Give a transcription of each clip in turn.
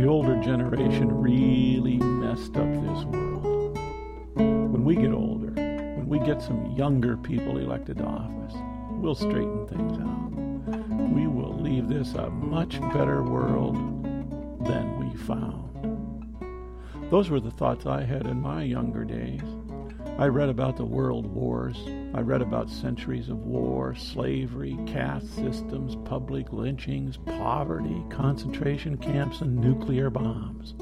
The older generation really messed up this world. When we get older, when we get some younger people elected to office, we'll straighten things out. We will leave this a much better world than we found. Those were the thoughts I had in my younger days. I read about the world wars. I read about centuries of war, slavery, caste systems, public lynchings, poverty, concentration camps, and nuclear bombs.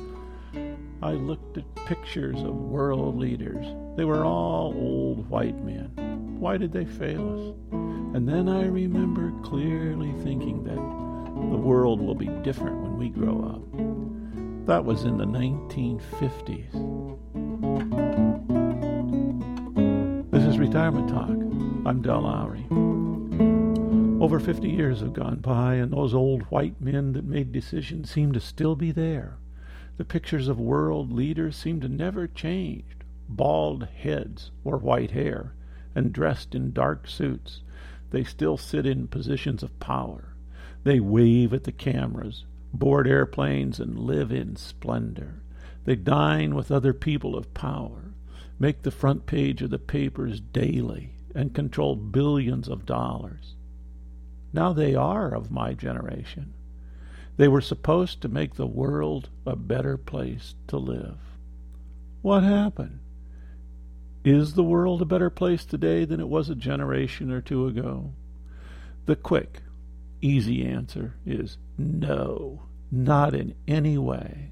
I looked at pictures of world leaders. They were all old white men. Why did they fail us? And then I remember clearly thinking that the world will be different when we grow up. That was in the 1950s. Retirement Talk. I'm Del Lowry. Over 50 years have gone by, and those old white men that made decisions seem to still be there. The pictures of world leaders seem to never change bald heads or white hair, and dressed in dark suits. They still sit in positions of power. They wave at the cameras, board airplanes, and live in splendor. They dine with other people of power, make the front page of the papers daily, and control billions of dollars. Now they are of my generation. They were supposed to make the world a better place to live. What happened? Is the world a better place today than it was a generation or two ago? The quick, easy answer is no, not in any way.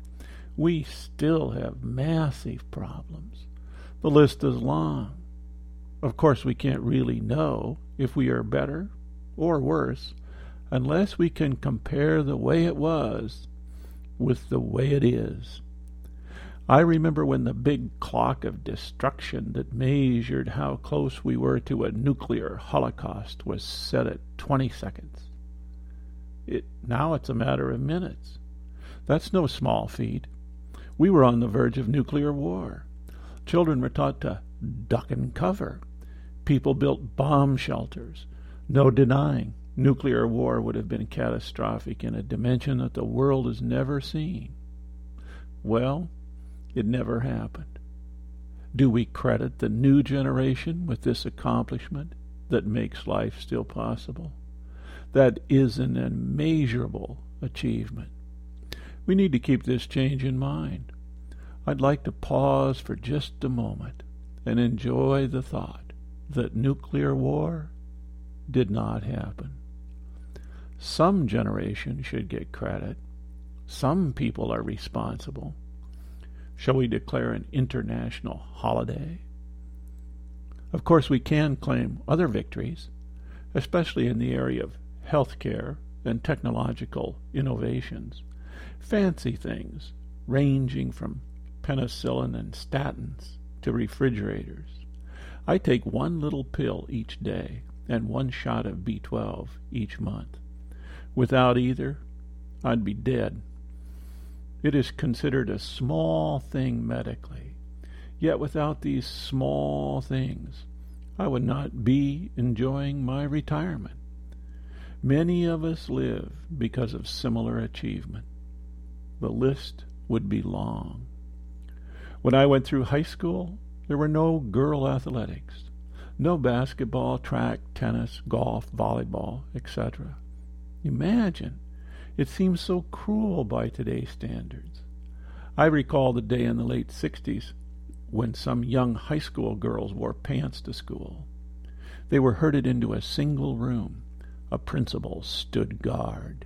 We still have massive problems. The list is long. Of course, we can't really know if we are better or worse unless we can compare the way it was with the way it is. I remember when the big clock of destruction that measured how close we were to a nuclear holocaust was set at 20 seconds. It, now it's a matter of minutes. That's no small feat. We were on the verge of nuclear war. Children were taught to duck and cover. People built bomb shelters. No denying nuclear war would have been catastrophic in a dimension that the world has never seen. Well, it never happened. Do we credit the new generation with this accomplishment that makes life still possible? That is an immeasurable achievement. We need to keep this change in mind. I'd like to pause for just a moment and enjoy the thought that nuclear war did not happen. Some generation should get credit. Some people are responsible. Shall we declare an international holiday? Of course, we can claim other victories, especially in the area of healthcare, and technological innovations. Fancy things ranging from penicillin and statins to refrigerators. I take one little pill each day and one shot of B12 each month. Without either, I'd be dead. It is considered a small thing medically. Yet without these small things, I would not be enjoying my retirement. Many of us live because of similar achievement. The list would be long. When I went through high school, there were no girl athletics, no basketball, track, tennis, golf, volleyball, etc. Imagine. It seems so cruel by today's standards. I recall the day in the late 60s when some young high school girls wore pants to school. They were herded into a single room a principal stood guard.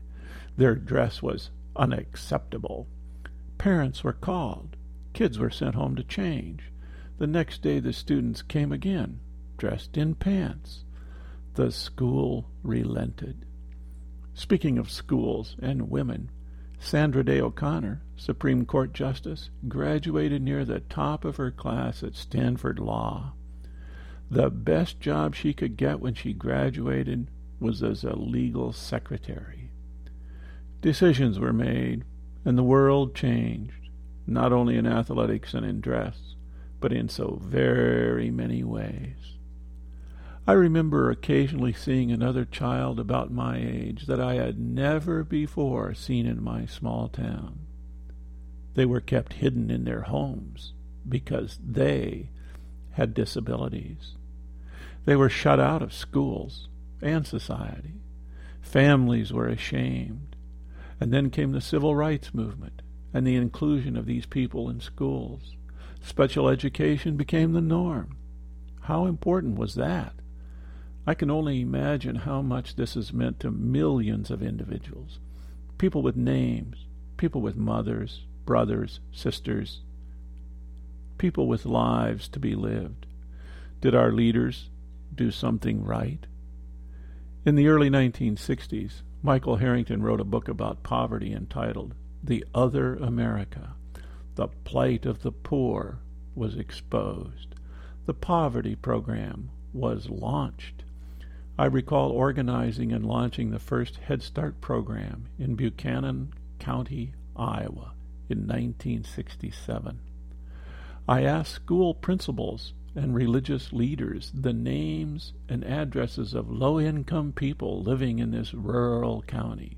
Their dress was unacceptable. Parents were called. Kids were sent home to change. The next day the students came again, dressed in pants. The school relented. Speaking of schools and women, Sandra Day O'Connor, Supreme Court Justice, graduated near the top of her class at Stanford Law. The best job she could get when she graduated was as a legal secretary. Decisions were made, and the world changed, not only in athletics and in dress, but in so very many ways. I remember occasionally seeing another child about my age that I had never before seen in my small town. They were kept hidden in their homes because they had disabilities. They were shut out of schools and society. Families were ashamed. And then came the civil rights movement and the inclusion of these people in schools. Special education became the norm. How important was that? I can only imagine how much this has meant to millions of individuals. People with names, people with mothers, brothers, sisters, people with lives to be lived. Did our leaders do something right? In the early 1960s, Michael Harrington wrote a book about poverty entitled The Other America. The plight of the poor was exposed. The poverty program was launched. I recall organizing and launching the first Head Start program in Buchanan County, Iowa in 1967. I asked school principals and religious leaders the names and addresses of low income people living in this rural county.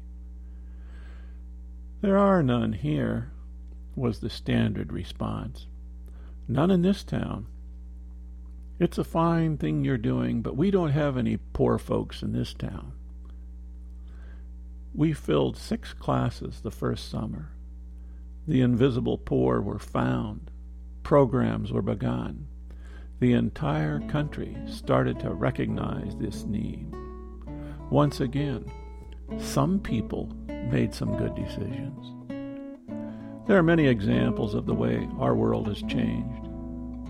There are none here, was the standard response. None in this town. It's a fine thing you're doing, but we don't have any poor folks in this town. We filled six classes the first summer. The invisible poor were found. Programs were begun. The entire country started to recognize this need. Once again, some people made some good decisions. There are many examples of the way our world has changed.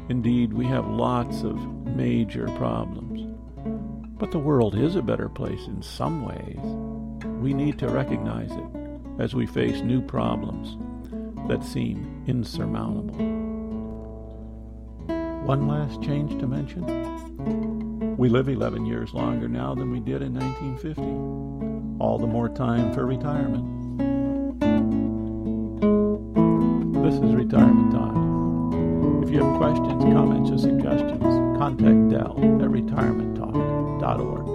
Indeed, we have lots of major problems. But the world is a better place in some ways. We need to recognize it as we face new problems that seem insurmountable. One last change to mention. We live 11 years longer now than we did in 1950. All the more time for retirement. This is Retirement Talk. If you have questions, comments, or suggestions, contact Del at retirementtalk.org.